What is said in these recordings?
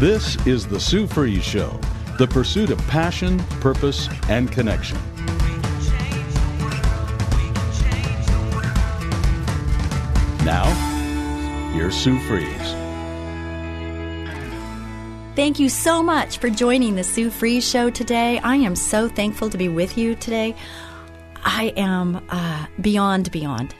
This is the Sue Fries Show, the pursuit of passion, purpose, and connection. Now, here's Sue Fries. Thank you so much for joining the Sue Fries Show today. I am so thankful to be with you today. I am uh, beyond, beyond.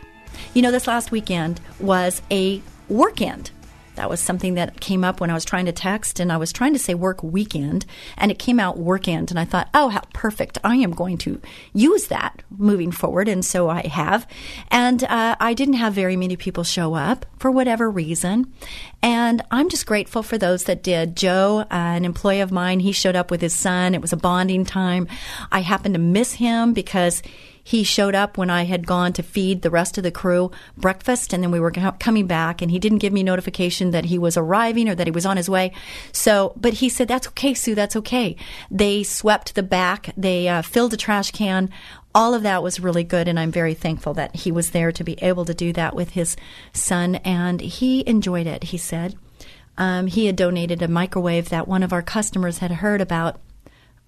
You know, this last weekend was a work end that was something that came up when I was trying to text and I was trying to say work weekend and it came out workend and I thought, oh, how perfect. I am going to use that moving forward. And so I have. And uh, I didn't have very many people show up for whatever reason. And I'm just grateful for those that did. Joe, uh, an employee of mine, he showed up with his son. It was a bonding time. I happened to miss him because he showed up when I had gone to feed the rest of the crew breakfast, and then we were coming back, and he didn't give me notification that he was arriving or that he was on his way. So, but he said, "That's okay, Sue. That's okay." They swept the back, they uh, filled a trash can. All of that was really good, and I'm very thankful that he was there to be able to do that with his son, and he enjoyed it. He said. Um, he had donated a microwave that one of our customers had heard about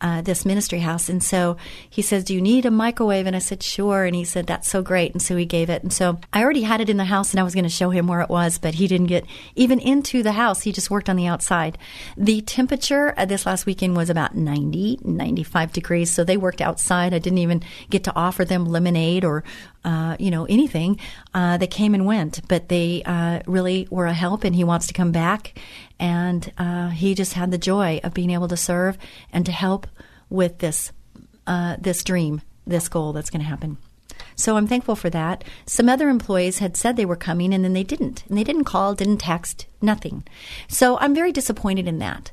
uh, this ministry house. And so he says, Do you need a microwave? And I said, Sure. And he said, That's so great. And so he gave it. And so I already had it in the house and I was going to show him where it was, but he didn't get even into the house. He just worked on the outside. The temperature uh, this last weekend was about 90, 95 degrees. So they worked outside. I didn't even get to offer them lemonade or uh, you know, anything. Uh, they came and went, but they uh, really were a help, and he wants to come back. And uh, he just had the joy of being able to serve and to help with this uh, this dream, this goal that's going to happen. So I'm thankful for that. Some other employees had said they were coming, and then they didn't, and they didn't call, didn't text, nothing. So I'm very disappointed in that.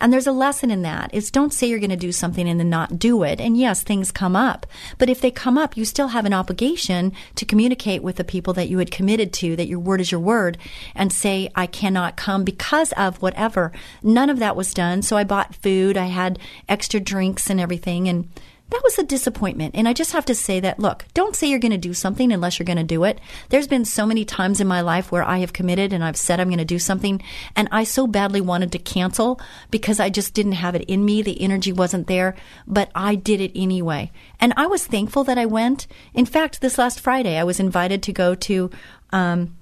And there's a lesson in that is don't say you're going to do something and then not do it. And yes, things come up. But if they come up, you still have an obligation to communicate with the people that you had committed to, that your word is your word, and say, I cannot come because of whatever. None of that was done. So I bought food. I had extra drinks and everything. And that was a disappointment. And I just have to say that, look, don't say you're going to do something unless you're going to do it. There's been so many times in my life where I have committed and I've said I'm going to do something and I so badly wanted to cancel because I just didn't have it in me. The energy wasn't there, but I did it anyway. And I was thankful that I went. In fact, this last Friday, I was invited to go to, um,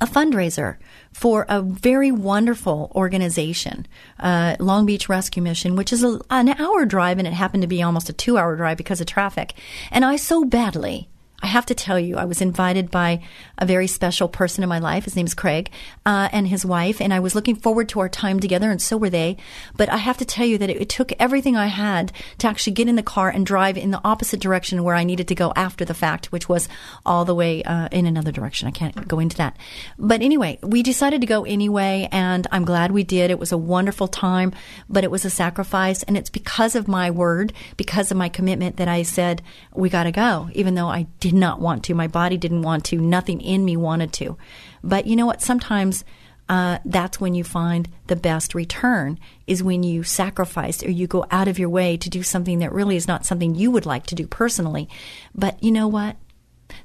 a fundraiser for a very wonderful organization, uh, Long Beach Rescue Mission, which is a, an hour drive, and it happened to be almost a two hour drive because of traffic. And I so badly I have to tell you, I was invited by a very special person in my life. His name is Craig, uh, and his wife, and I was looking forward to our time together, and so were they. But I have to tell you that it, it took everything I had to actually get in the car and drive in the opposite direction where I needed to go after the fact, which was all the way uh, in another direction. I can't go into that. But anyway, we decided to go anyway, and I'm glad we did. It was a wonderful time, but it was a sacrifice, and it's because of my word, because of my commitment that I said, we got to go, even though I did did not want to. My body didn't want to. Nothing in me wanted to. But you know what? Sometimes uh, that's when you find the best return is when you sacrifice or you go out of your way to do something that really is not something you would like to do personally. But you know what?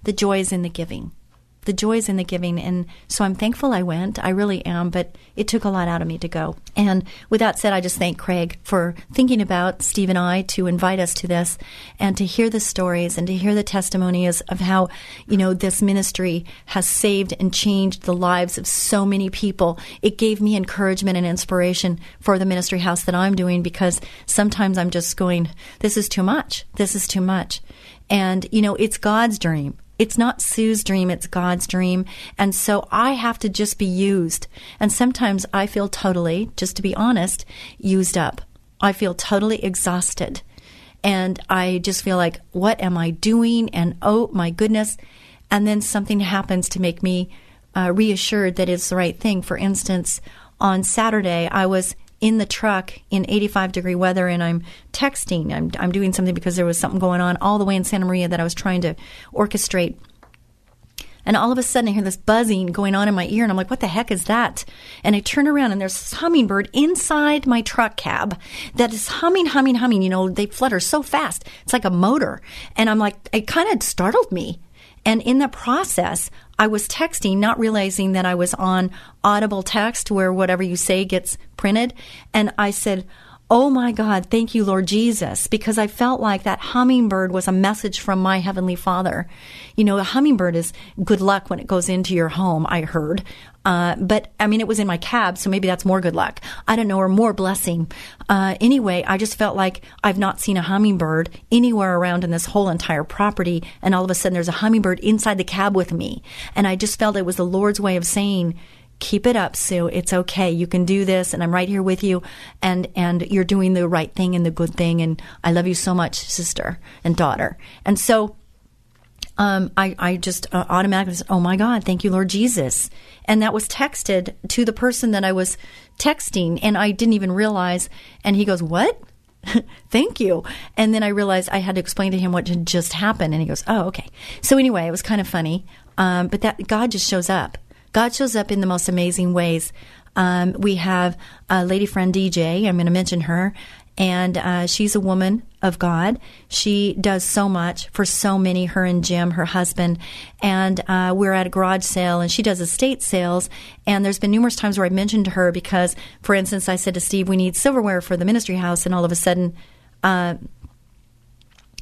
The joy is in the giving the joys in the giving. And so I'm thankful I went. I really am, but it took a lot out of me to go. And with that said, I just thank Craig for thinking about Steve and I to invite us to this and to hear the stories and to hear the testimonies of how, you know, this ministry has saved and changed the lives of so many people. It gave me encouragement and inspiration for the ministry house that I'm doing because sometimes I'm just going, this is too much. This is too much. And, you know, it's God's dream. It's not Sue's dream, it's God's dream. And so I have to just be used. And sometimes I feel totally, just to be honest, used up. I feel totally exhausted. and I just feel like, what am I doing? And oh my goodness. And then something happens to make me uh, reassured that it's the right thing. For instance, on Saturday, I was in the truck in 85 degree weather and I'm texting. I'm, I'm doing something because there was something going on all the way in Santa Maria that I was trying to orchestrate. And all of a sudden, I hear this buzzing going on in my ear, and I'm like, what the heck is that? And I turn around, and there's this hummingbird inside my truck cab that is humming, humming, humming. You know, they flutter so fast. It's like a motor. And I'm like, it kind of startled me. And in the process, I was texting, not realizing that I was on audible text where whatever you say gets printed. And I said, Oh my God, thank you, Lord Jesus, because I felt like that hummingbird was a message from my Heavenly Father. You know, a hummingbird is good luck when it goes into your home, I heard. Uh, but I mean, it was in my cab, so maybe that's more good luck. I don't know, or more blessing. Uh, anyway, I just felt like I've not seen a hummingbird anywhere around in this whole entire property. And all of a sudden, there's a hummingbird inside the cab with me. And I just felt it was the Lord's way of saying, keep it up sue it's okay you can do this and i'm right here with you and and you're doing the right thing and the good thing and i love you so much sister and daughter and so um, I, I just uh, automatically said, Oh my God, thank you, Lord Jesus. And that was texted to the person that I was texting, and I didn't even realize. And he goes, What? thank you. And then I realized I had to explain to him what had just happened. And he goes, Oh, okay. So anyway, it was kind of funny. Um, but that God just shows up. God shows up in the most amazing ways. Um, we have a lady friend DJ. I'm going to mention her, and uh, she's a woman of God. She does so much for so many. Her and Jim, her husband, and uh, we're at a garage sale, and she does estate sales. And there's been numerous times where I mentioned to her because, for instance, I said to Steve, "We need silverware for the ministry house," and all of a sudden. Uh,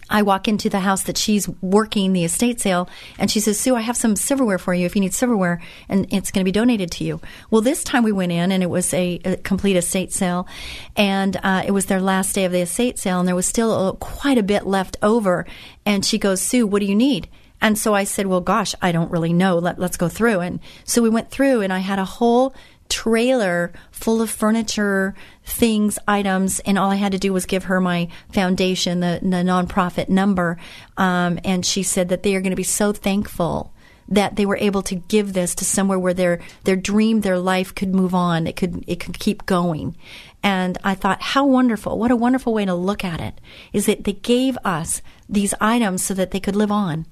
I walk into the house that she's working the estate sale, and she says, Sue, I have some silverware for you if you need silverware, and it's going to be donated to you. Well, this time we went in, and it was a, a complete estate sale, and uh, it was their last day of the estate sale, and there was still a, quite a bit left over. And she goes, Sue, what do you need? And so I said, Well, gosh, I don't really know. Let, let's go through. And so we went through, and I had a whole trailer full of furniture, things, items, and all I had to do was give her my foundation, the, the nonprofit number. Um, and she said that they are going to be so thankful that they were able to give this to somewhere where their their dream, their life could move on. It could it could keep going. And I thought, how wonderful! What a wonderful way to look at it is that they gave us these items so that they could live on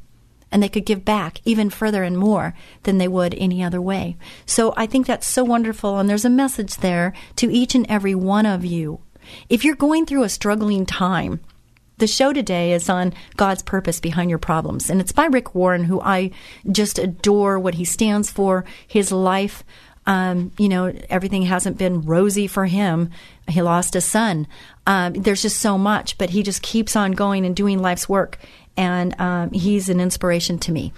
and they could give back even further and more than they would any other way. So I think that's so wonderful. And there's a message there to each and every one of you. If you're going through a struggling time, the show today is on God's purpose behind your problems. And it's by Rick Warren, who I just adore what he stands for, his life. Um, you know, everything hasn't been rosy for him. He lost a son. Um, there's just so much, but he just keeps on going and doing life's work and um, he's an inspiration to me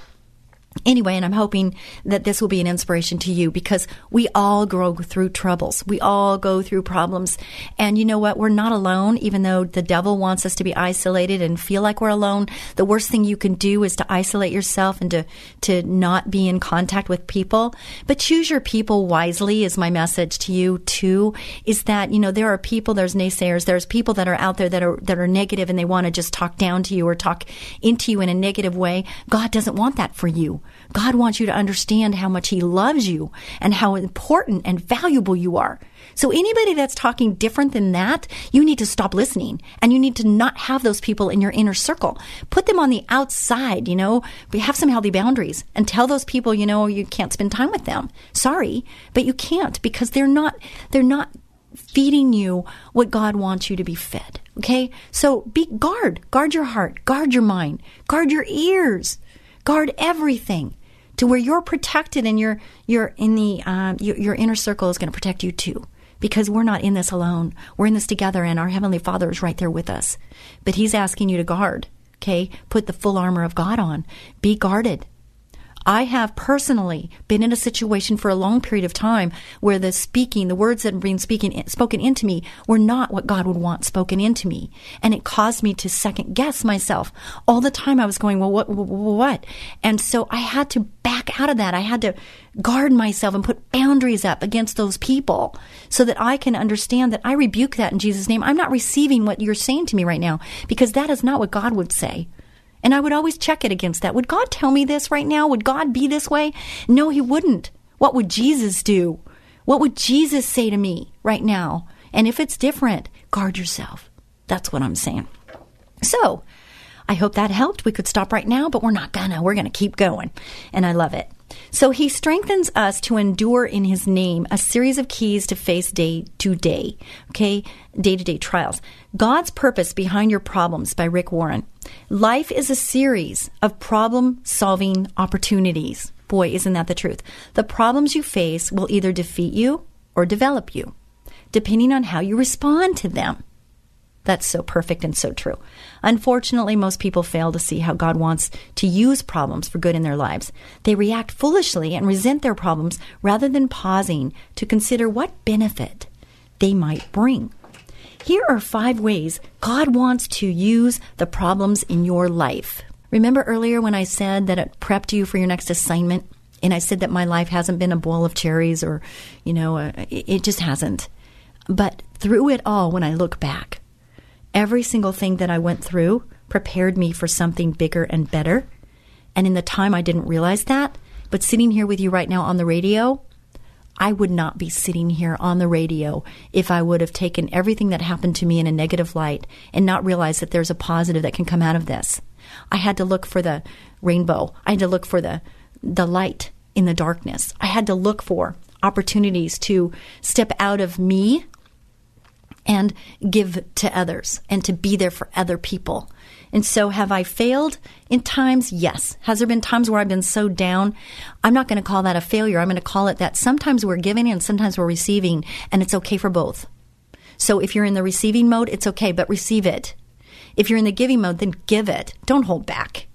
anyway, and I'm hoping that this will be an inspiration to you because we all grow through troubles. We all go through problems. And you know what? We're not alone, even though the devil wants us to be isolated and feel like we're alone. The worst thing you can do is to isolate yourself and to, to not be in contact with people. But choose your people wisely is my message to you too, is that, you know, there are people, there's naysayers, there's people that are out there that are, that are negative and they want to just talk down to you or talk into you in a negative way. God doesn't want that for you. God wants you to understand how much He loves you and how important and valuable you are. So anybody that's talking different than that, you need to stop listening and you need to not have those people in your inner circle. Put them on the outside, you know, We have some healthy boundaries and tell those people, you know, you can't spend time with them. Sorry, but you can't because they're not, they're not feeding you what God wants you to be fed. Okay? So be guard, guard your heart, guard your mind, guard your ears, guard everything to where you're protected and you're you're in the uh, your, your inner circle is going to protect you too. Because we're not in this alone. We're in this together and our heavenly father is right there with us. But he's asking you to guard okay? Put the full armor of god on. Be guarded I have personally been in a situation for a long period of time where the speaking, the words that were being speaking, spoken into me were not what God would want spoken into me. And it caused me to second guess myself. All the time I was going, well, what, what? And so I had to back out of that. I had to guard myself and put boundaries up against those people so that I can understand that I rebuke that in Jesus' name. I'm not receiving what you're saying to me right now because that is not what God would say. And I would always check it against that. Would God tell me this right now? Would God be this way? No, He wouldn't. What would Jesus do? What would Jesus say to me right now? And if it's different, guard yourself. That's what I'm saying. So, I hope that helped. We could stop right now, but we're not gonna. We're gonna keep going. And I love it. So he strengthens us to endure in his name a series of keys to face day to day, okay, day to day trials. God's Purpose Behind Your Problems by Rick Warren. Life is a series of problem solving opportunities. Boy, isn't that the truth? The problems you face will either defeat you or develop you, depending on how you respond to them. That's so perfect and so true. Unfortunately, most people fail to see how God wants to use problems for good in their lives. They react foolishly and resent their problems rather than pausing to consider what benefit they might bring. Here are five ways God wants to use the problems in your life. Remember earlier when I said that it prepped you for your next assignment? And I said that my life hasn't been a bowl of cherries or, you know, uh, it just hasn't. But through it all, when I look back, every single thing that I went through prepared me for something bigger and better. And in the time, I didn't realize that. But sitting here with you right now on the radio, I would not be sitting here on the radio if I would have taken everything that happened to me in a negative light and not realized that there's a positive that can come out of this. I had to look for the rainbow. I had to look for the the light in the darkness. I had to look for opportunities to step out of me and give to others and to be there for other people. And so, have I failed in times? Yes. Has there been times where I've been so down? I'm not going to call that a failure. I'm going to call it that sometimes we're giving and sometimes we're receiving, and it's okay for both. So, if you're in the receiving mode, it's okay, but receive it. If you're in the giving mode, then give it. Don't hold back.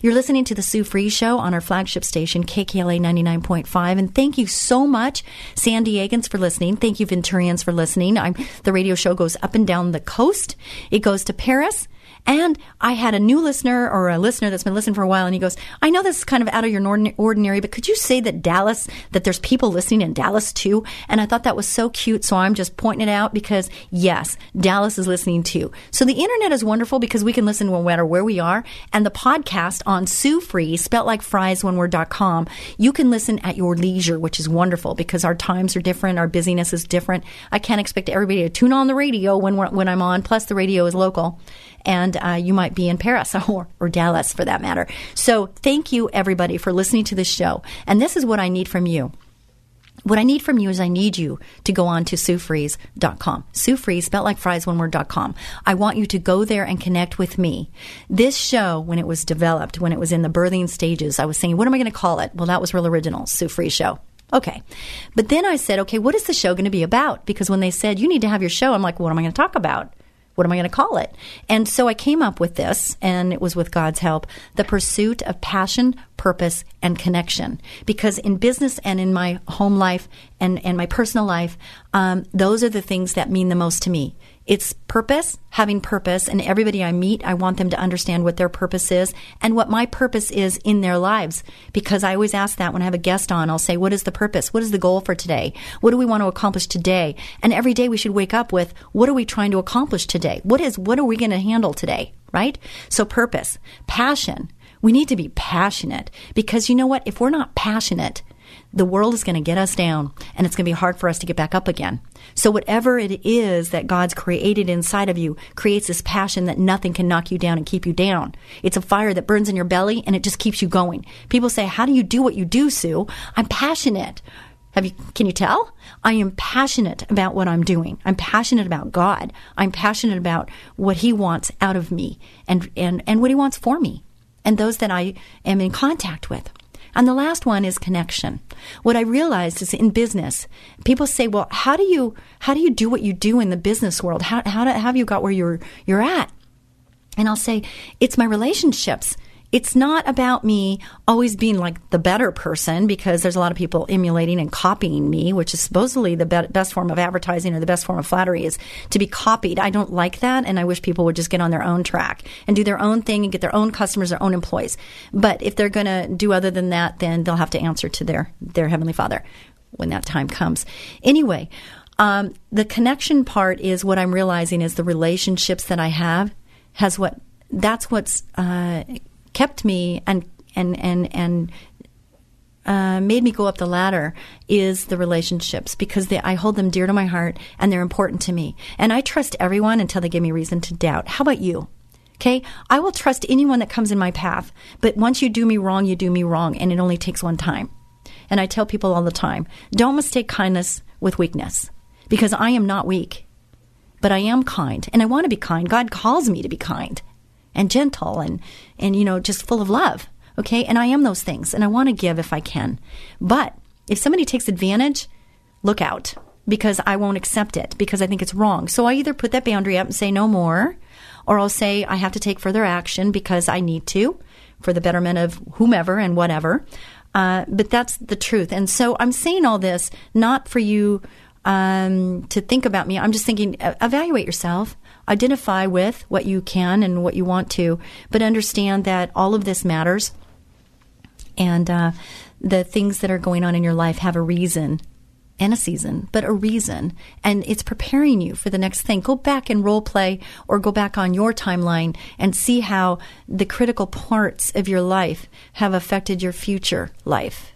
You're listening to the Sue Fries Show on our flagship station, KKLA 99.5. And thank you so much, San Diegans, for listening. Thank you, Venturians, for listening. I'm, the radio show goes up and down the coast. It goes to Paris. And I had a new listener or a listener that's been listening for a while, and he goes, I know this is kind of out of your ordinary, but could you say that Dallas, that there's people listening in Dallas too? And I thought that was so cute, so I'm just pointing it out because, yes, Dallas is listening too. So the internet is wonderful because we can listen no matter where we are. And the podcast on Sue Fries, spelt like fries one word.com, you can listen at your leisure, which is wonderful because our times are different, our busyness is different. I can't expect everybody to tune on the radio when, when I'm on, plus the radio is local and uh, you might be in Paris or, or Dallas for that matter. So thank you, everybody, for listening to this show. And this is what I need from you. What I need from you is I need you to go on to SueFries.com. Sue Fries, spelled like fries, one word.com. I want you to go there and connect with me. This show, when it was developed, when it was in the birthing stages, I was saying, what am I going to call it? Well, that was real original, Sue Fries Show. Okay. But then I said, okay, what is the show going to be about? Because when they said, you need to have your show, I'm like, what am I going to talk about? What am I going to call it? And so I came up with this, and it was with God's help the pursuit of passion, purpose, and connection. Because in business and in my home life and, and my personal life, um, those are the things that mean the most to me. It's purpose, having purpose, and everybody I meet, I want them to understand what their purpose is and what my purpose is in their lives. Because I always ask that when I have a guest on, I'll say, What is the purpose? What is the goal for today? What do we want to accomplish today? And every day we should wake up with, What are we trying to accomplish today? What is, what are we going to handle today? Right? So purpose, passion. We need to be passionate because you know what? If we're not passionate, the world is going to get us down and it's going to be hard for us to get back up again. So whatever it is that God's created inside of you creates this passion that nothing can knock you down and keep you down. It's a fire that burns in your belly and it just keeps you going. People say, "How do you do what you do, Sue?" I'm passionate. Have you can you tell? I am passionate about what I'm doing. I'm passionate about God. I'm passionate about what he wants out of me and and and what he wants for me and those that I am in contact with. And the last one is connection. What I realized is in business, people say, "Well, how do you how do you do what you do in the business world? How how, do, how have you got where you're you're at?" And I'll say, "It's my relationships." It's not about me always being like the better person because there's a lot of people emulating and copying me, which is supposedly the be- best form of advertising or the best form of flattery is to be copied. I don't like that. And I wish people would just get on their own track and do their own thing and get their own customers, their own employees. But if they're going to do other than that, then they'll have to answer to their, their Heavenly Father when that time comes. Anyway, um, the connection part is what I'm realizing is the relationships that I have has what that's what's uh, kept me and and and and uh, made me go up the ladder is the relationships because they, I hold them dear to my heart and they're important to me. And I trust everyone until they give me reason to doubt. How about you? Okay, I will trust anyone that comes in my path, but once you do me wrong, you do me wrong, and it only takes one time. And I tell people all the time don't mistake kindness with weakness because I am not weak, but I am kind and I want to be kind. God calls me to be kind and gentle and, and, you know, just full of love. Okay. And I am those things and I want to give if I can. But if somebody takes advantage, look out because I won't accept it because I think it's wrong. So I either put that boundary up and say no more, or I'll say I have to take further action because I need to for the betterment of whomever and whatever. Uh, but that's the truth. And so I'm saying all this not for you um, to think about me. I'm just thinking, evaluate yourself, identify with what you can and what you want to, but understand that all of this matters. And uh, the things that are going on in your life have a reason and a season, but a reason. And it's preparing you for the next thing. Go back and role play or go back on your timeline and see how the critical parts of your life have affected your future life.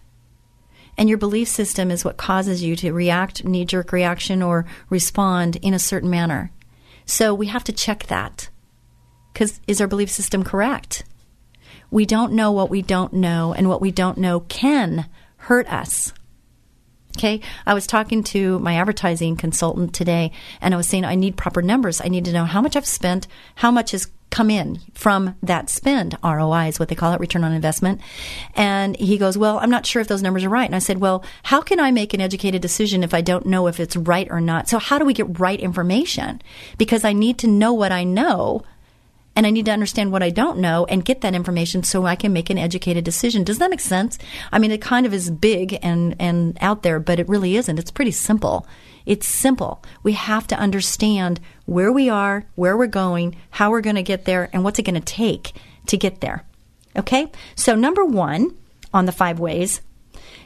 And your belief system is what causes you to react, knee jerk reaction, or respond in a certain manner. So we have to check that. Because is our belief system correct? We don't know what we don't know, and what we don't know can hurt us. Okay. I was talking to my advertising consultant today and I was saying I need proper numbers. I need to know how much I've spent, how much has come in from that spend. ROI is what they call it, return on investment. And he goes, Well, I'm not sure if those numbers are right. And I said, Well, how can I make an educated decision if I don't know if it's right or not? So how do we get right information? Because I need to know what I know and I need to understand what I don't know and get that information so I can make an educated decision. Does that make sense? I mean, it kind of is big and, and out there, but it really isn't. It's pretty simple. It's simple. We have to understand where we are, where we're going, how we're going to get there, and what's it going to take to get there. Okay? So, number one on the five ways,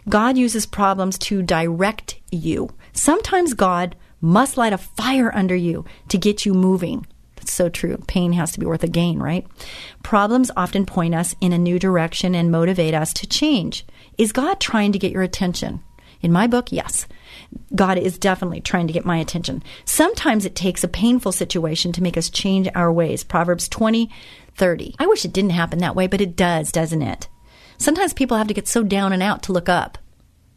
God uses problems to direct you. Sometimes God must light a fire under you to get you moving That's so true. Pain has to be worth a gain, right? Problems often point us in a new direction and motivate us to change. Is God trying to get your attention? In my book, yes. God is definitely trying to get my attention. Sometimes it takes a painful situation to make us change our ways. Proverbs 20, 30. I wish it didn't happen that way, but it does, doesn't it? Sometimes people have to get so down and out to look up.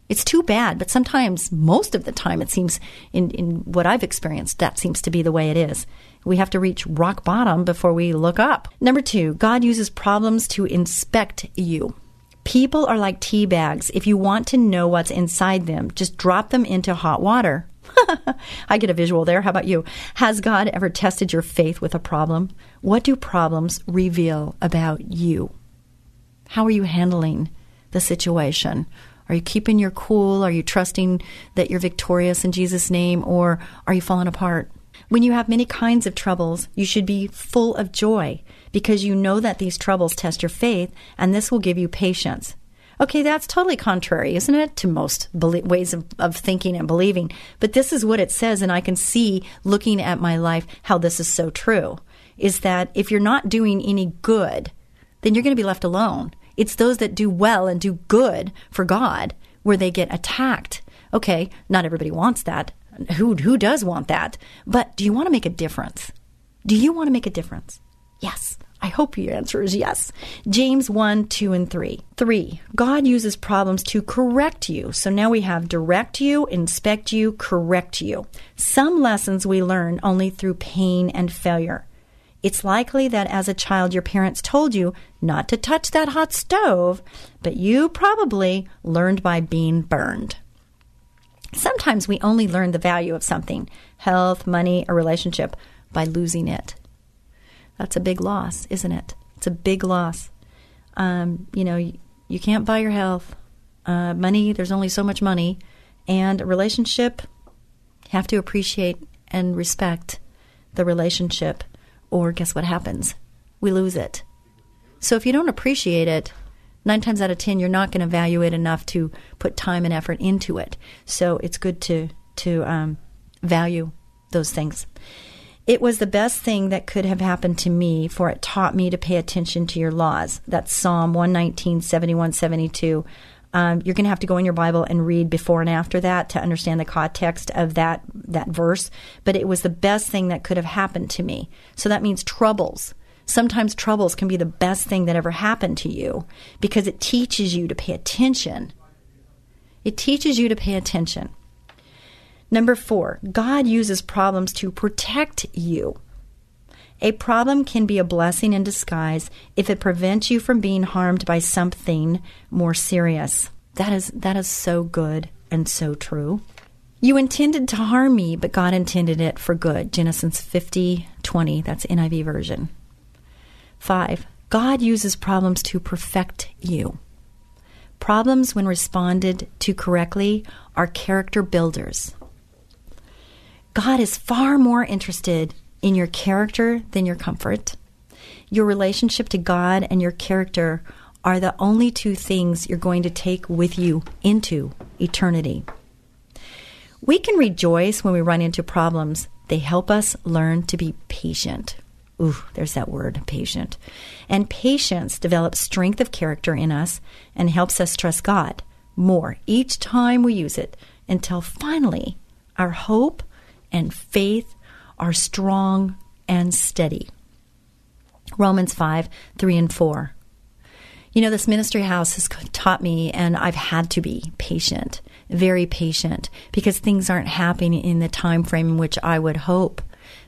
It's too bad, but sometimes, most of the time, it seems, in, in what I've experienced, that seems to be the way it is. We have to reach rock bottom before we look up. Number two, God uses problems to inspect you. People are like tea bags. If you want to know what's inside them, just drop them into hot water. I get a visual there. How about you? Has God ever tested your faith with a problem? What do problems reveal about you? How are you handling the situation? Are you keeping your cool? Are you trusting that you're victorious in Jesus' name? Or are you falling apart? When you have many kinds of troubles, you should be full of joy because you know that these troubles test your faith and this will give you patience. Okay, that's totally contrary, isn't it, to most ways of, of thinking and believing? But this is what it says, and I can see looking at my life how this is so true. Is that if you're not doing any good, then you're going to be left alone. It's those that do well and do good for God where they get attacked. Okay, not everybody wants that. Who who does want that? But do you want to make a difference? Do you want to make a difference? Yes. I hope your answer is yes. James 1, 2, and 3. 3. God uses problems to correct you. So now we have direct you, inspect you, correct you. Some lessons we learn only through pain and failure. It's likely that as a child your parents told you not to touch that hot stove, but you probably learned by being burned. Sometimes we only learn the value of something health, money, a relationship by losing it. That's a big loss, isn't it? It's a big loss. Um, you know, you, you can't buy your health. Uh, money, there's only so much money. And a relationship, have to appreciate and respect the relationship, or guess what happens? We lose it. So if you don't appreciate it, nine times out of ten, you're not going to value it enough to put time and effort into it. So it's good to to um, value those things. It was the best thing that could have happened to me, for it taught me to pay attention to your laws. That's Psalm 119, 71, 72. Um, you're going to have to go in your Bible and read before and after that to understand the context of that that verse. But it was the best thing that could have happened to me. So that means troubles. Sometimes troubles can be the best thing that ever happened to you because it teaches you to pay attention. It teaches you to pay attention. Number four, God uses problems to protect you. A problem can be a blessing in disguise if it prevents you from being harmed by something more serious. That is that is so good and so true. You intended to harm me, but God intended it for good. Genesis 50, 20. That's NIV version. Five, God uses problems to perfect you. Problems, when responded to correctly, are character builders. God is far more interested in your character than your comfort. Your relationship to God and your character are the only two things you're going to take with you into eternity. We can rejoice when we run into problems. They help us learn to be patient. Ooh, there's that word, patient. And patience develops strength of character in us and helps us trust God more each time we use it until finally our hope and faith are strong and steady. Romans 5 3 and 4. You know, this ministry house has taught me, and I've had to be patient, very patient, because things aren't happening in the time frame in which I would hope.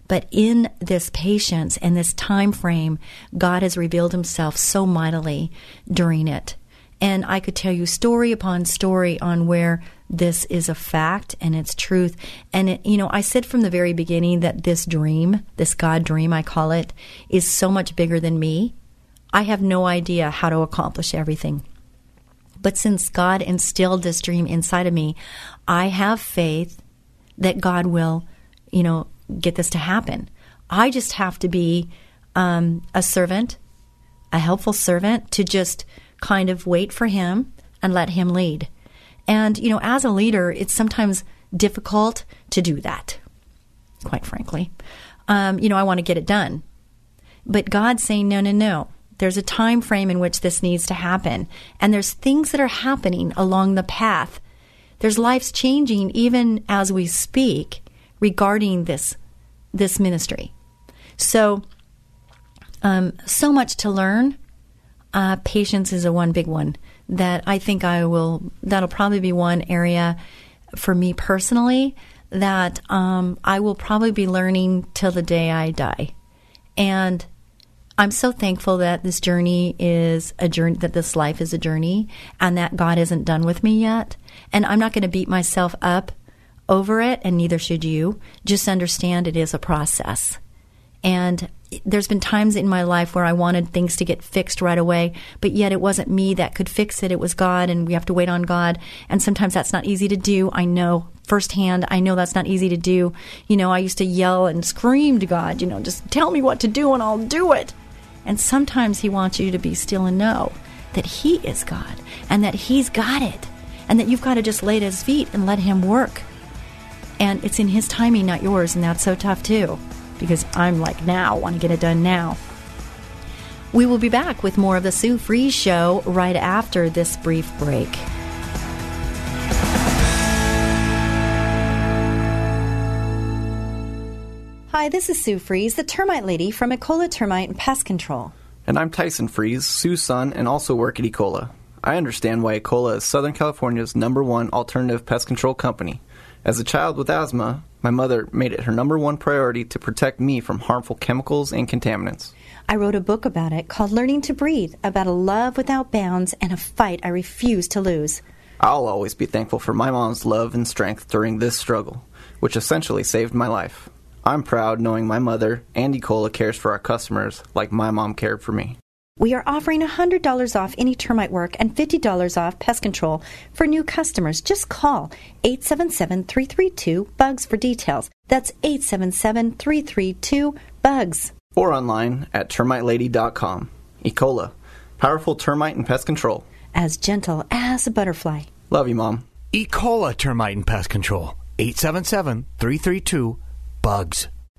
But in this patience and this time frame, God has revealed himself so mightily during it. And I could tell you story upon story on where this is a fact and it's truth. And, it, you know, I said from the very beginning that this dream, this God dream, I call it, is so much bigger than me. I have no idea how to accomplish everything. But since God instilled this dream inside of me, I have faith that God will, you know, get this to happen. I just have to be um, a servant, a helpful servant to just kind of wait for Him and let Him lead. And, you know, as a leader, it's sometimes difficult to do that, quite frankly. Um, you know, I want to get it done. But God's saying, no, no, no. There's a time frame in which this needs to happen. And there's things that are happening along the path. There's lives changing even as we speak regarding this this ministry. So um, so much to learn. Uh, patience is a one big one that I think I will, that'll probably be one area for me personally that um, I will probably be learning till the day I die. And I'm so thankful that this journey is a journey, that this life is a journey, and that God isn't done with me yet. And I'm not going to beat myself up over it, and neither should you. Just understand it is a process. And there's been times in my life where I wanted things to get fixed right away, but yet it wasn't me that could fix it. It was God, and we have to wait on God. And sometimes that's not easy to do. I know firsthand. I know that's not easy to do. You know, I used to yell and scream to God, you know, just tell me what to do and I'll do it. And sometimes He wants you to be still and know that He is God and that He's got it and that you've got to just lay at His feet and let Him work. And it's in His timing, not yours, and that's so tough too because I'm like, now, want to get it done now. We will be back with more of the Sue Fries Show right after this brief break. Hi, this is Sue Fries, the termite lady from Ecola Termite and Pest Control. And I'm Tyson Fries, Sue's son, and also work at Ecola. I understand why Ecola is Southern California's number one alternative pest control company. As a child with asthma, my mother made it her number one priority to protect me from harmful chemicals and contaminants. I wrote a book about it called Learning to Breathe, about a love without bounds and a fight I refuse to lose. I'll always be thankful for my mom's love and strength during this struggle, which essentially saved my life. I'm proud knowing my mother, and Ecola, cares for our customers like my mom cared for me. We are offering $100 off any termite work and $50 off pest control for new customers. Just call 877 332 BUGS for details. That's 877 332 BUGS. Or online at termitelady.com. E. Cola. Powerful termite and pest control. As gentle as a butterfly. Love you, Mom. E. Cola Termite and Pest Control. 877 332 BUGS.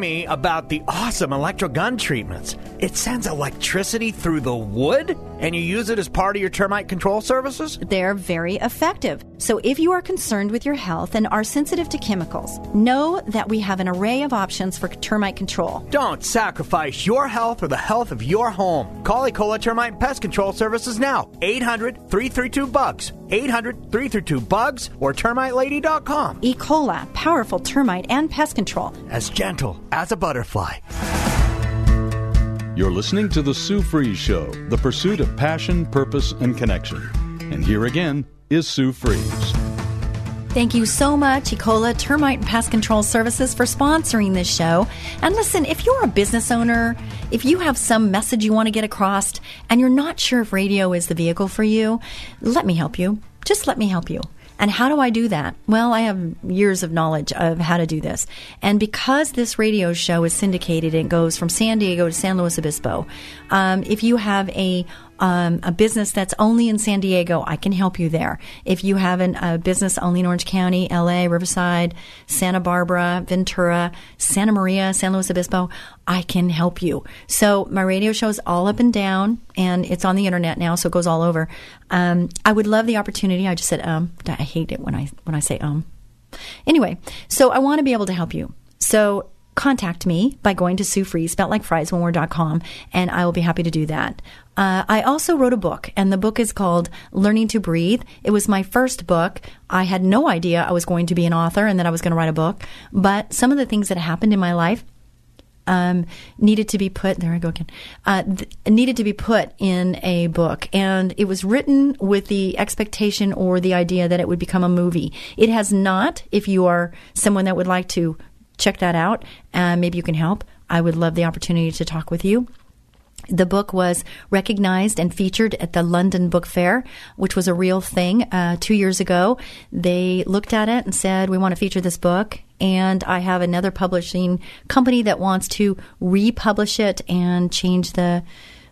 me about the awesome electro gun treatments. It sends electricity through the wood, and you use it as part of your termite control services? They're very effective. So if you are concerned with your health and are sensitive to chemicals, know that we have an array of options for termite control. Don't sacrifice your health or the health of your home. Call Ecola Termite Pest Control Services now. 800 332 BUGS. 800 332 BUGS or termitelady.com. E. coli, powerful termite and pest control. As gentle as a butterfly. You're listening to The Sue Fries Show, the pursuit of passion, purpose, and connection. And here again is Sue Fries. Thank you so much, Ecola Termite and Pest Control Services, for sponsoring this show. And listen, if you're a business owner, if you have some message you want to get across and you're not sure if radio is the vehicle for you, let me help you. Just let me help you. And how do I do that? Well, I have years of knowledge of how to do this. And because this radio show is syndicated, it goes from San Diego to San Luis Obispo. Um, if you have a um, a business that's only in San Diego, I can help you there. If you have an, a business only in Orange County, LA, Riverside, Santa Barbara, Ventura, Santa Maria, San Luis Obispo, I can help you. So my radio show is all up and down, and it's on the internet now, so it goes all over. Um, I would love the opportunity. I just said um. I hate it when I when I say um. Anyway, so I want to be able to help you. So contact me by going to Sue Fries, spelled like fries, one word.com, and I will be happy to do that. Uh, I also wrote a book, and the book is called Learning to Breathe. It was my first book. I had no idea I was going to be an author and that I was going to write a book, but some of the things that happened in my life um, needed to be put there I go again uh, th- needed to be put in a book and it was written with the expectation or the idea that it would become a movie it has not if you are someone that would like to check that out uh, maybe you can help I would love the opportunity to talk with you the book was recognized and featured at the London Book Fair, which was a real thing uh, two years ago. They looked at it and said, We want to feature this book. And I have another publishing company that wants to republish it and change the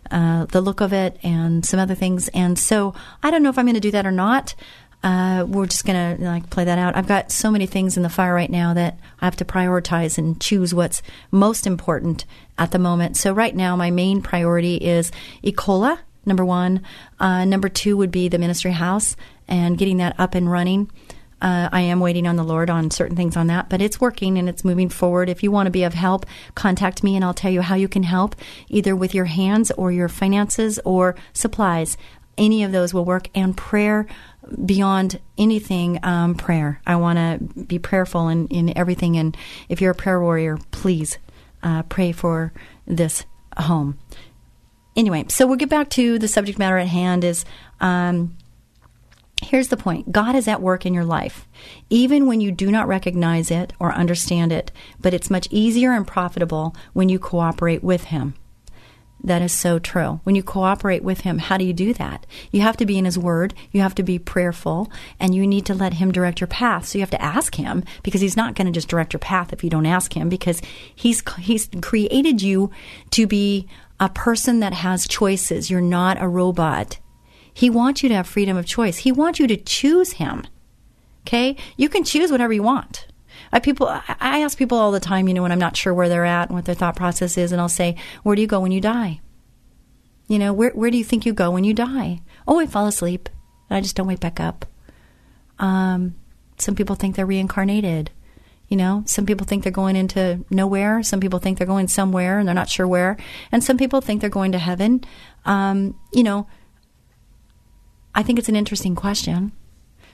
uh, the look of it and some other things. And so I don't know if I'm going to do that or not. Uh, we're just gonna like play that out. I've got so many things in the fire right now that I have to prioritize and choose what's most important at the moment. So right now, my main priority is Ecola. Number one. Uh, number two would be the ministry house and getting that up and running. Uh, I am waiting on the Lord on certain things on that, but it's working and it's moving forward. If you want to be of help, contact me and I'll tell you how you can help, either with your hands or your finances or supplies. Any of those will work. And prayer beyond anything, um, prayer. I want to be prayerful in, in everything. And if you're a prayer warrior, please uh, pray for this home. Anyway, so we'll get back to the subject matter at hand. Is um, here's the point: God is at work in your life, even when you do not recognize it or understand it. But it's much easier and profitable when you cooperate with Him. That is so true. When you cooperate with Him, how do you do that? You have to be in His Word, you have to be prayerful, and you need to let Him direct your path. So you have to ask Him because He's not going to just direct your path if you don't ask Him because He's, He's created you to be a person that has choices. You're not a robot. He wants you to have freedom of choice. He wants you to choose Him. Okay? You can choose whatever you want. I people I ask people all the time, you know, when I'm not sure where they're at and what their thought process is, and I'll say, "Where do you go when you die?" You know, where where do you think you go when you die? Oh, I fall asleep. I just don't wake back up. Um, some people think they're reincarnated. You know, some people think they're going into nowhere. Some people think they're going somewhere and they're not sure where. And some people think they're going to heaven. Um, you know, I think it's an interesting question.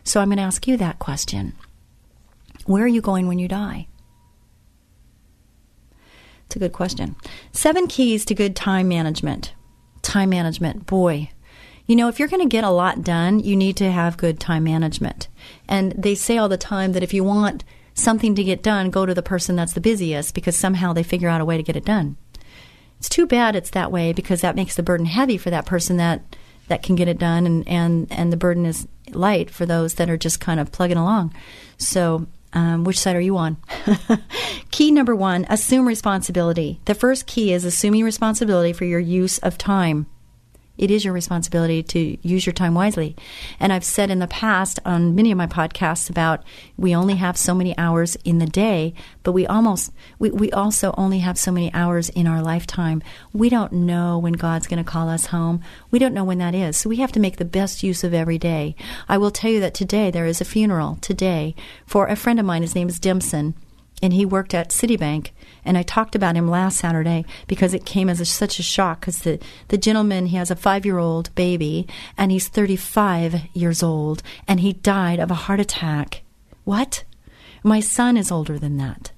So I'm going to ask you that question. Where are you going when you die? It's a good question. Seven keys to good time management. Time management, boy. You know, if you're going to get a lot done, you need to have good time management. And they say all the time that if you want something to get done, go to the person that's the busiest because somehow they figure out a way to get it done. It's too bad it's that way because that makes the burden heavy for that person that that can get it done and and and the burden is light for those that are just kind of plugging along. So um, which side are you on? key number one assume responsibility. The first key is assuming responsibility for your use of time it is your responsibility to use your time wisely. And I've said in the past on many of my podcasts about we only have so many hours in the day, but we almost we, we also only have so many hours in our lifetime. We don't know when God's going to call us home. We don't know when that is. So we have to make the best use of every day. I will tell you that today there is a funeral today for a friend of mine. His name is Dimson and he worked at Citibank. And I talked about him last Saturday because it came as a, such a shock because the, the gentleman, he has a five year old baby and he's 35 years old and he died of a heart attack. What? My son is older than that.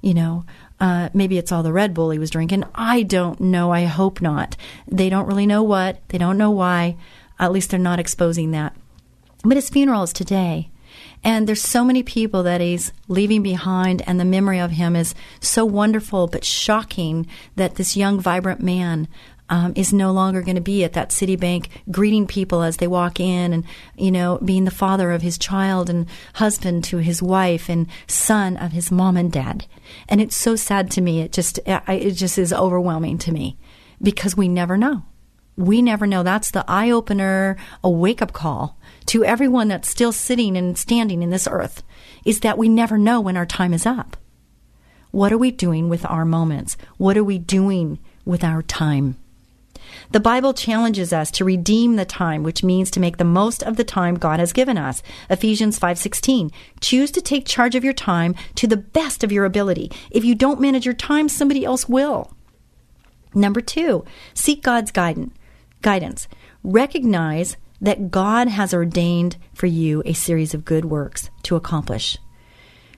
You know, uh, maybe it's all the Red Bull he was drinking. I don't know. I hope not. They don't really know what. They don't know why. At least they're not exposing that. But his funeral is today. And there's so many people that he's leaving behind, and the memory of him is so wonderful but shocking that this young, vibrant man um, is no longer going to be at that Citibank greeting people as they walk in and, you know, being the father of his child and husband to his wife and son of his mom and dad. And it's so sad to me. It just, it just is overwhelming to me because we never know. We never know. That's the eye opener, a wake up call to everyone that's still sitting and standing in this earth is that we never know when our time is up. What are we doing with our moments? What are we doing with our time? The Bible challenges us to redeem the time, which means to make the most of the time God has given us. Ephesians 5:16. Choose to take charge of your time to the best of your ability. If you don't manage your time, somebody else will. Number 2, seek God's guidance. Guidance. Recognize that God has ordained for you a series of good works to accomplish.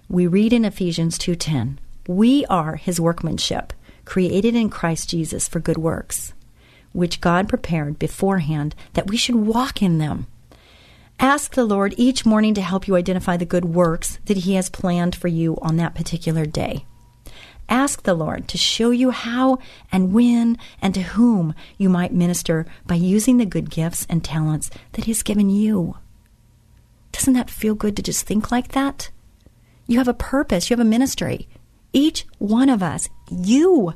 We read in Ephesians 2:10, "We are his workmanship, created in Christ Jesus for good works, which God prepared beforehand that we should walk in them." Ask the Lord each morning to help you identify the good works that he has planned for you on that particular day. Ask the Lord to show you how and when and to whom you might minister by using the good gifts and talents that He's given you. Doesn't that feel good to just think like that? You have a purpose, you have a ministry. Each one of us, you,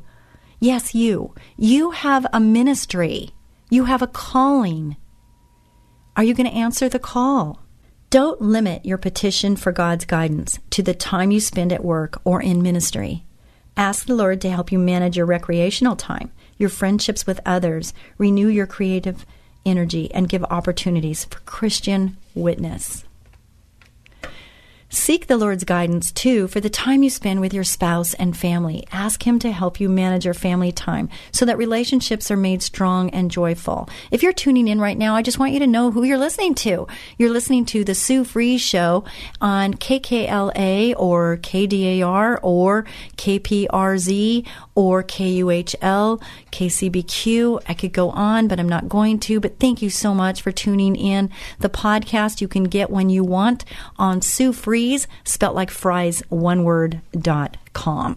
yes, you, you have a ministry, you have a calling. Are you going to answer the call? Don't limit your petition for God's guidance to the time you spend at work or in ministry. Ask the Lord to help you manage your recreational time, your friendships with others, renew your creative energy, and give opportunities for Christian witness. Seek the Lord's guidance too for the time you spend with your spouse and family. Ask Him to help you manage your family time so that relationships are made strong and joyful. If you're tuning in right now, I just want you to know who you're listening to. You're listening to the Sue Fries Show on KKLA or KDAR or KPRZ or KUHL, KCBQ. I could go on, but I'm not going to. But thank you so much for tuning in. The podcast you can get when you want on Sue Fries, spelt like fries, one word, dot com.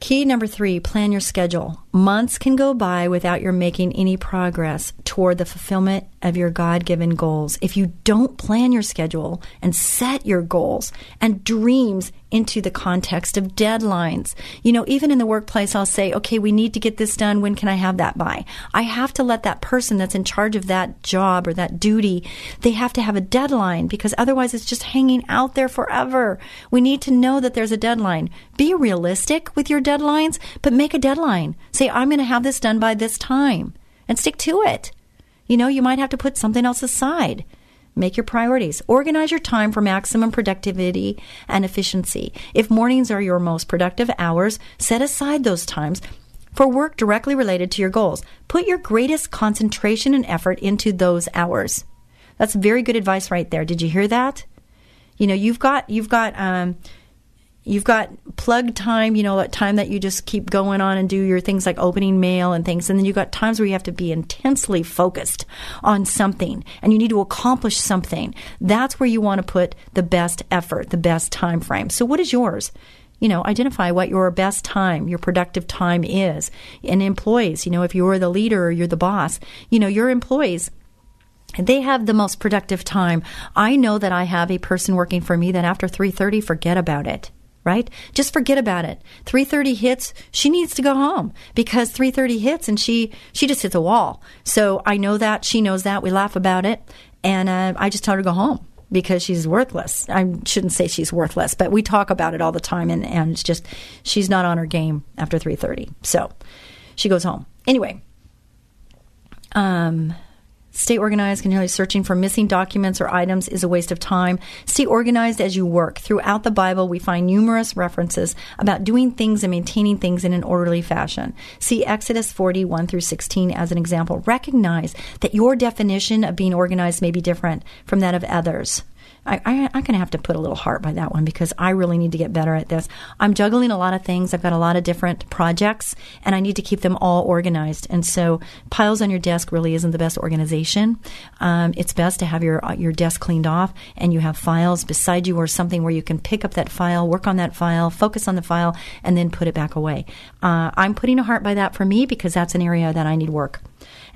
Key number three plan your schedule. Months can go by without your making any progress toward the fulfillment of your God given goals. If you don't plan your schedule and set your goals and dreams into the context of deadlines. You know, even in the workplace, I'll say, okay, we need to get this done. When can I have that by? I have to let that person that's in charge of that job or that duty, they have to have a deadline because otherwise it's just hanging out there forever. We need to know that there's a deadline. Be realistic with your deadlines, but make a deadline. Say, I'm going to have this done by this time and stick to it. You know, you might have to put something else aside Make your priorities. Organize your time for maximum productivity and efficiency. If mornings are your most productive hours, set aside those times for work directly related to your goals. Put your greatest concentration and effort into those hours. That's very good advice right there. Did you hear that? You know, you've got you've got um, you've got plug time, you know, that time that you just keep going on and do your things like opening mail and things. And then you've got times where you have to be intensely focused on something and you need to accomplish something. That's where you want to put the best effort, the best time frame. So what is yours? You know, identify what your best time, your productive time is. And employees, you know, if you're the leader or you're the boss, you know, your employees, they have the most productive time. I know that I have a person working for me that after 3:30 forget about it. Right? Just forget about it. 3:30 hits, she needs to go home because 3:30 hits and she she just hits a wall. So I know that, she knows that. We laugh about it and uh, I just tell her to go home because she's worthless. I shouldn't say she's worthless, but we talk about it all the time and and it's just she's not on her game after 3:30. So she goes home. Anyway, um Stay organized. Continually searching for missing documents or items is a waste of time. Stay organized as you work. Throughout the Bible, we find numerous references about doing things and maintaining things in an orderly fashion. See Exodus 41 through 16 as an example. Recognize that your definition of being organized may be different from that of others. I, I, am going to have to put a little heart by that one because I really need to get better at this. I'm juggling a lot of things. I've got a lot of different projects and I need to keep them all organized. And so piles on your desk really isn't the best organization. Um, it's best to have your, uh, your desk cleaned off and you have files beside you or something where you can pick up that file, work on that file, focus on the file, and then put it back away. Uh, I'm putting a heart by that for me because that's an area that I need work.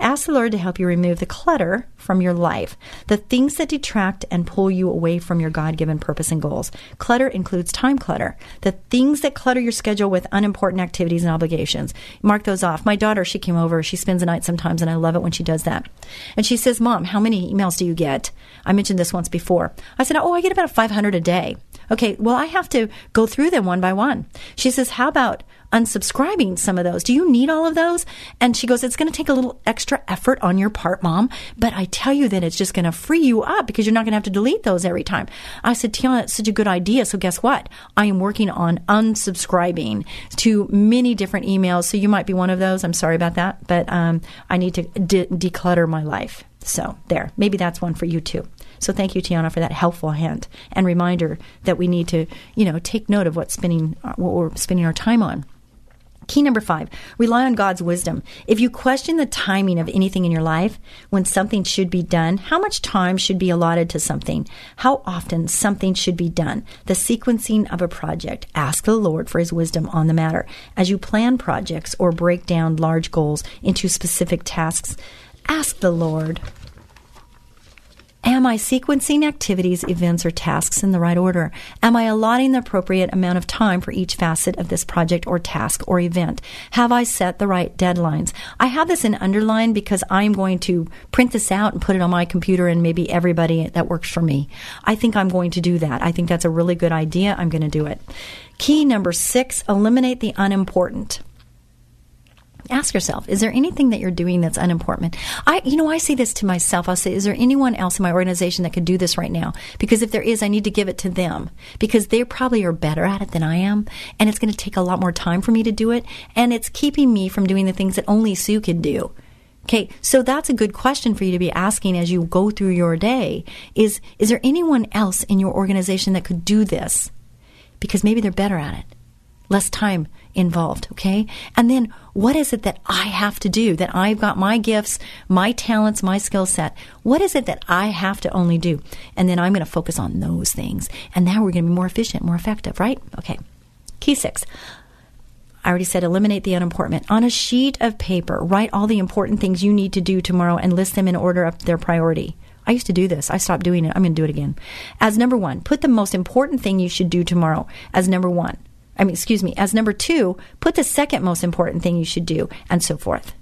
Ask the Lord to help you remove the clutter from your life, the things that detract and pull you away from your God given purpose and goals. Clutter includes time clutter, the things that clutter your schedule with unimportant activities and obligations. Mark those off. My daughter, she came over, she spends the night sometimes, and I love it when she does that. And she says, Mom, how many emails do you get? I mentioned this once before. I said, Oh, I get about 500 a day. Okay, well, I have to go through them one by one. She says, How about unsubscribing some of those. Do you need all of those? And she goes, It's going to take a little extra effort on your part, mom, but I tell you that it's just going to free you up because you're not going to have to delete those every time. I said, Tiana, it's such a good idea. So guess what? I am working on unsubscribing to many different emails. So you might be one of those. I'm sorry about that, but um, I need to de- declutter my life. So there, maybe that's one for you too. So thank you, Tiana, for that helpful hint and reminder that we need to, you know, take note of what's spending what we're spending our time on. Key number five, rely on God's wisdom. If you question the timing of anything in your life, when something should be done, how much time should be allotted to something, how often something should be done, the sequencing of a project, ask the Lord for his wisdom on the matter. As you plan projects or break down large goals into specific tasks, ask the Lord Am I sequencing activities, events, or tasks in the right order? Am I allotting the appropriate amount of time for each facet of this project or task or event? Have I set the right deadlines? I have this in underline because I'm going to print this out and put it on my computer and maybe everybody that works for me. I think I'm going to do that. I think that's a really good idea. I'm going to do it. Key number six, eliminate the unimportant ask yourself is there anything that you're doing that's unimportant? I you know i say this to myself. I'll say is there anyone else in my organization that could do this right now? Because if there is i need to give it to them. Because they probably are better at it than i am and it's going to take a lot more time for me to do it and it's keeping me from doing the things that only sue can do. Okay, so that's a good question for you to be asking as you go through your day is is there anyone else in your organization that could do this? Because maybe they're better at it. Less time involved, okay? And then what is it that I have to do? That I've got my gifts, my talents, my skill set. What is it that I have to only do? And then I'm going to focus on those things. And now we're going to be more efficient, more effective, right? Okay. Key six. I already said eliminate the unimportant. On a sheet of paper, write all the important things you need to do tomorrow and list them in order of their priority. I used to do this. I stopped doing it. I'm going to do it again. As number one, put the most important thing you should do tomorrow as number one. I mean, excuse me, as number two, put the second most important thing you should do, and so forth.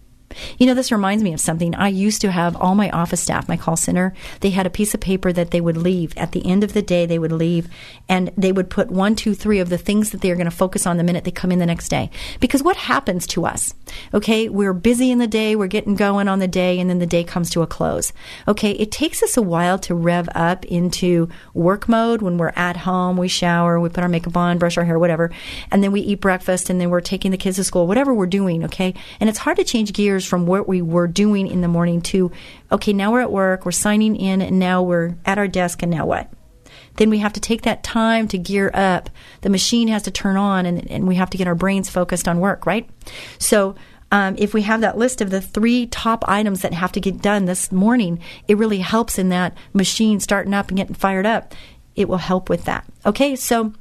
You know, this reminds me of something. I used to have all my office staff, my call center, they had a piece of paper that they would leave. At the end of the day, they would leave and they would put one, two, three of the things that they are going to focus on the minute they come in the next day. Because what happens to us? Okay, we're busy in the day, we're getting going on the day, and then the day comes to a close. Okay, it takes us a while to rev up into work mode when we're at home, we shower, we put our makeup on, brush our hair, whatever, and then we eat breakfast, and then we're taking the kids to school, whatever we're doing, okay? And it's hard to change gears from what we were doing in the morning to, okay, now we're at work, we're signing in, and now we're at our desk, and now what? Then we have to take that time to gear up. The machine has to turn on, and, and we have to get our brains focused on work, right? So, um, if we have that list of the three top items that have to get done this morning, it really helps in that machine starting up and getting fired up. It will help with that. Okay, so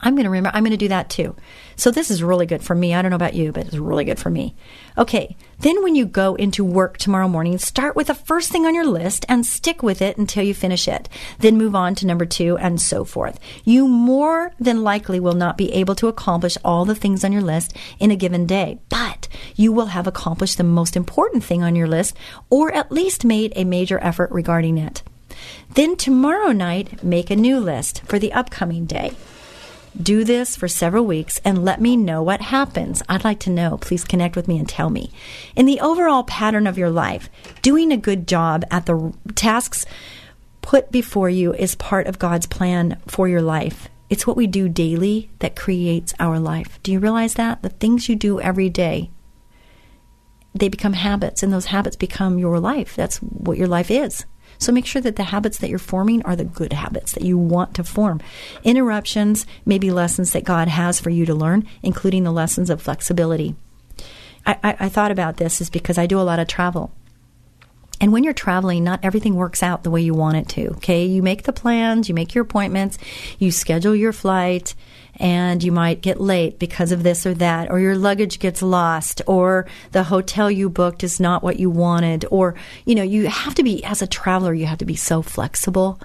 I'm going to remember, I'm going to do that too. So this is really good for me. I don't know about you, but it's really good for me. Okay, then when you go into work tomorrow morning, start with the first thing on your list and stick with it until you finish it. Then move on to number two and so forth. You more than likely will not be able to accomplish all the things on your list in a given day, but you will have accomplished the most important thing on your list or at least made a major effort regarding it. Then tomorrow night, make a new list for the upcoming day. Do this for several weeks and let me know what happens. I'd like to know. Please connect with me and tell me. In the overall pattern of your life, doing a good job at the tasks put before you is part of God's plan for your life. It's what we do daily that creates our life. Do you realize that? The things you do every day, they become habits, and those habits become your life. That's what your life is. So make sure that the habits that you're forming are the good habits that you want to form. Interruptions may be lessons that God has for you to learn, including the lessons of flexibility. I, I, I thought about this is because I do a lot of travel. And when you're traveling, not everything works out the way you want it to. Okay. You make the plans, you make your appointments, you schedule your flight, and you might get late because of this or that, or your luggage gets lost, or the hotel you booked is not what you wanted, or, you know, you have to be, as a traveler, you have to be so flexible.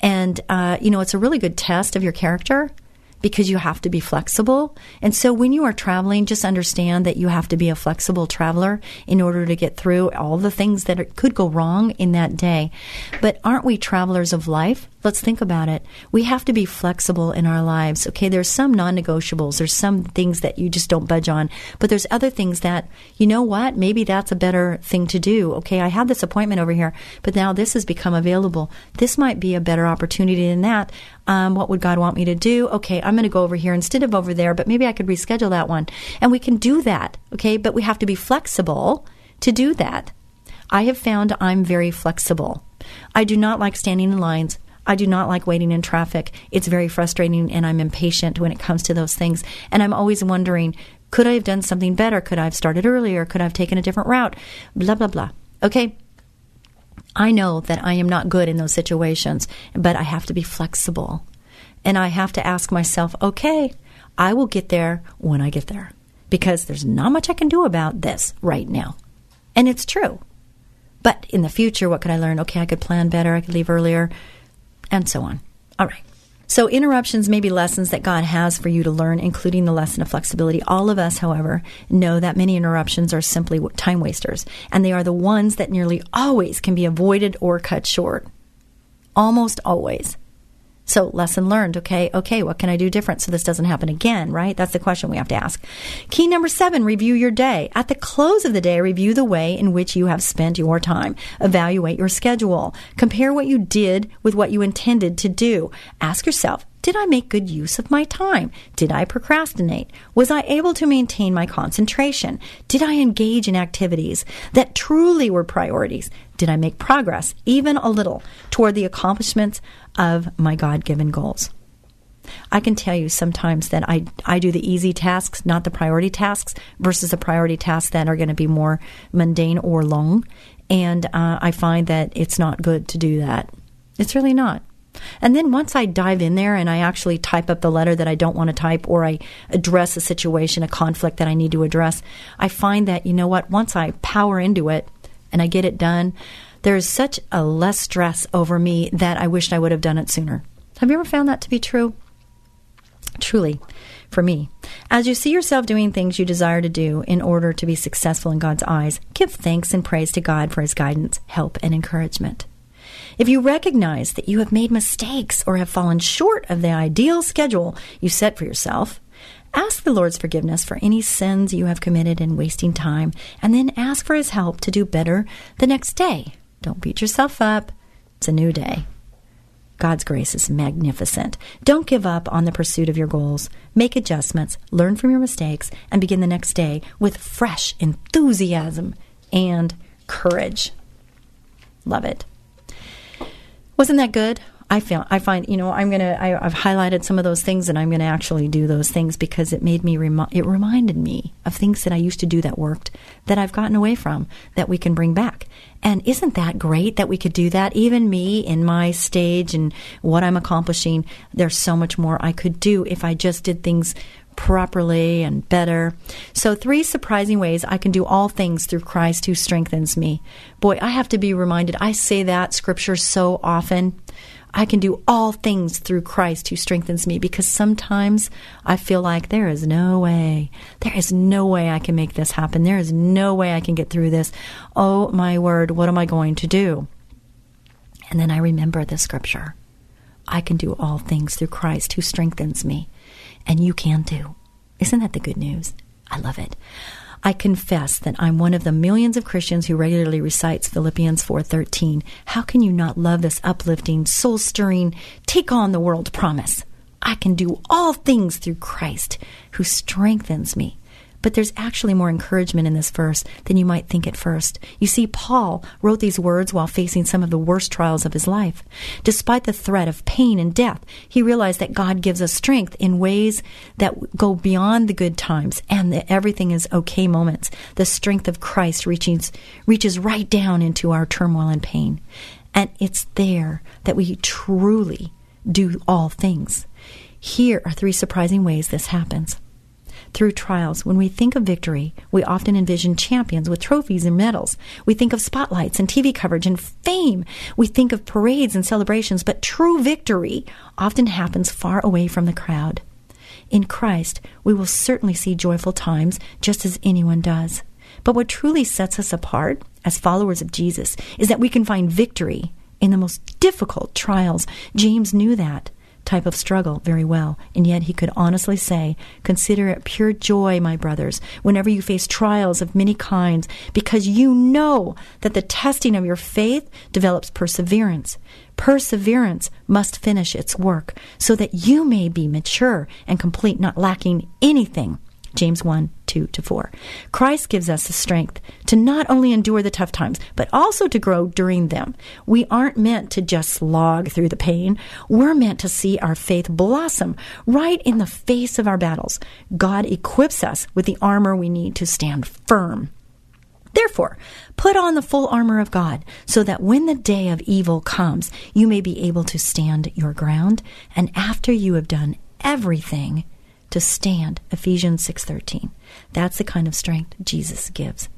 And, uh, you know, it's a really good test of your character because you have to be flexible. And so when you are traveling, just understand that you have to be a flexible traveler in order to get through all the things that are, could go wrong in that day. But aren't we travelers of life? Let's think about it. We have to be flexible in our lives. Okay, there's some non negotiables, there's some things that you just don't budge on, but there's other things that, you know what, maybe that's a better thing to do. Okay, I had this appointment over here, but now this has become available. This might be a better opportunity than that. Um, what would God want me to do? Okay, I'm going to go over here instead of over there, but maybe I could reschedule that one. And we can do that. Okay, but we have to be flexible to do that. I have found I'm very flexible. I do not like standing in lines. I do not like waiting in traffic. It's very frustrating and I'm impatient when it comes to those things. And I'm always wondering, could I have done something better? Could I have started earlier? Could I have taken a different route? Blah, blah, blah. Okay. I know that I am not good in those situations, but I have to be flexible. And I have to ask myself, okay, I will get there when I get there because there's not much I can do about this right now. And it's true. But in the future, what could I learn? Okay, I could plan better. I could leave earlier and so on. All right. So, interruptions may be lessons that God has for you to learn, including the lesson of flexibility. All of us, however, know that many interruptions are simply time wasters, and they are the ones that nearly always can be avoided or cut short. Almost always. So, lesson learned. Okay, okay, what can I do different so this doesn't happen again, right? That's the question we have to ask. Key number seven review your day. At the close of the day, review the way in which you have spent your time. Evaluate your schedule. Compare what you did with what you intended to do. Ask yourself, did I make good use of my time? Did I procrastinate? Was I able to maintain my concentration? Did I engage in activities that truly were priorities? Did I make progress, even a little, toward the accomplishments of my God given goals? I can tell you sometimes that I, I do the easy tasks, not the priority tasks, versus the priority tasks that are going to be more mundane or long. And uh, I find that it's not good to do that. It's really not. And then once I dive in there and I actually type up the letter that I don't want to type or I address a situation, a conflict that I need to address, I find that, you know what, once I power into it and I get it done, there's such a less stress over me that I wished I would have done it sooner. Have you ever found that to be true? Truly, for me. As you see yourself doing things you desire to do in order to be successful in God's eyes, give thanks and praise to God for his guidance, help, and encouragement. If you recognize that you have made mistakes or have fallen short of the ideal schedule you set for yourself, ask the Lord's forgiveness for any sins you have committed in wasting time, and then ask for his help to do better the next day. Don't beat yourself up. It's a new day. God's grace is magnificent. Don't give up on the pursuit of your goals. Make adjustments, learn from your mistakes, and begin the next day with fresh enthusiasm and courage. Love it. Wasn't that good? I feel I find you know I'm gonna I, have highlighted some of those things and I'm gonna actually do those things because it made me remi- it reminded me of things that I used to do that worked that I've gotten away from that we can bring back and isn't that great that we could do that even me in my stage and what I'm accomplishing there's so much more I could do if I just did things properly and better. So, three surprising ways I can do all things through Christ who strengthens me. Boy, I have to be reminded. I say that scripture so often. I can do all things through Christ who strengthens me because sometimes I feel like there is no way. There is no way I can make this happen. There is no way I can get through this. Oh my word, what am I going to do? And then I remember the scripture. I can do all things through Christ who strengthens me and you can too. Isn't that the good news? I love it. I confess that I'm one of the millions of Christians who regularly recites Philippians 4:13. How can you not love this uplifting, soul-stirring, take on the world promise? I can do all things through Christ who strengthens me. But there's actually more encouragement in this verse than you might think at first. You see, Paul wrote these words while facing some of the worst trials of his life. Despite the threat of pain and death, he realized that God gives us strength in ways that go beyond the good times and the everything is okay moments. The strength of Christ reaches, reaches right down into our turmoil and pain. And it's there that we truly do all things. Here are three surprising ways this happens through trials. When we think of victory, we often envision champions with trophies and medals. We think of spotlights and TV coverage and fame. We think of parades and celebrations, but true victory often happens far away from the crowd. In Christ, we will certainly see joyful times just as anyone does. But what truly sets us apart as followers of Jesus is that we can find victory in the most difficult trials. James knew that type of struggle very well, and yet he could honestly say, Consider it pure joy, my brothers, whenever you face trials of many kinds, because you know that the testing of your faith develops perseverance. Perseverance must finish its work, so that you may be mature and complete, not lacking anything. James 1 2 to 4. Christ gives us the strength to not only endure the tough times, but also to grow during them. We aren't meant to just slog through the pain. We're meant to see our faith blossom right in the face of our battles. God equips us with the armor we need to stand firm. Therefore, put on the full armor of God, so that when the day of evil comes, you may be able to stand your ground, and after you have done everything, to stand ephesians 6.13 that's the kind of strength jesus gives.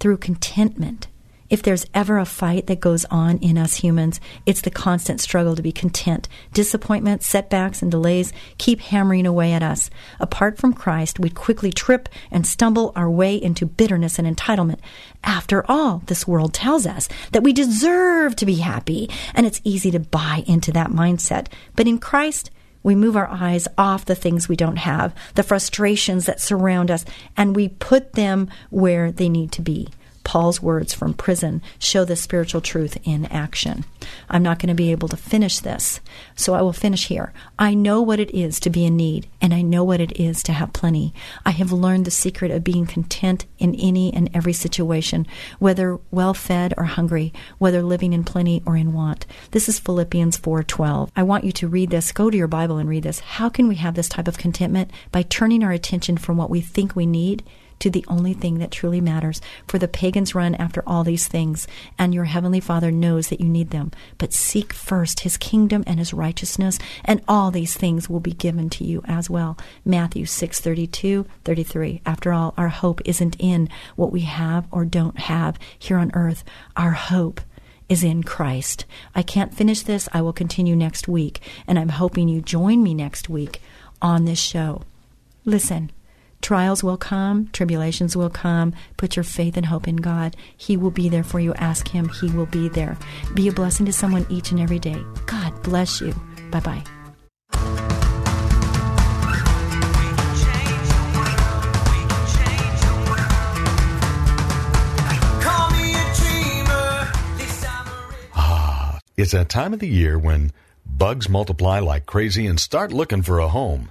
Through contentment if there's ever a fight that goes on in us humans it's the constant struggle to be content. Disappointments setbacks and delays keep hammering away at us. Apart from christ we'd quickly trip and stumble our way into bitterness and entitlement. After all this world tells us that we deserve to be happy and it's easy to buy into that mindset. But in christ we move our eyes off the things we don't have, the frustrations that surround us, and we put them where they need to be. Paul's words from prison show the spiritual truth in action. I'm not going to be able to finish this, so I will finish here. I know what it is to be in need, and I know what it is to have plenty. I have learned the secret of being content in any and every situation, whether well fed or hungry, whether living in plenty or in want. This is Philippians 4:12. I want you to read this. Go to your Bible and read this. How can we have this type of contentment by turning our attention from what we think we need to the only thing that truly matters. For the pagans run after all these things, and your heavenly Father knows that you need them. But seek first his kingdom and his righteousness, and all these things will be given to you as well. Matthew 6 32, 33. After all, our hope isn't in what we have or don't have here on earth. Our hope is in Christ. I can't finish this. I will continue next week, and I'm hoping you join me next week on this show. Listen, trials will come, tribulations will come. Put your faith and hope in God. He will be there for you. Ask Him, He will be there. Be a blessing to someone each and every day. God bless you. Bye bye. Ah, it's that time of the year when bugs multiply like crazy and start looking for a home.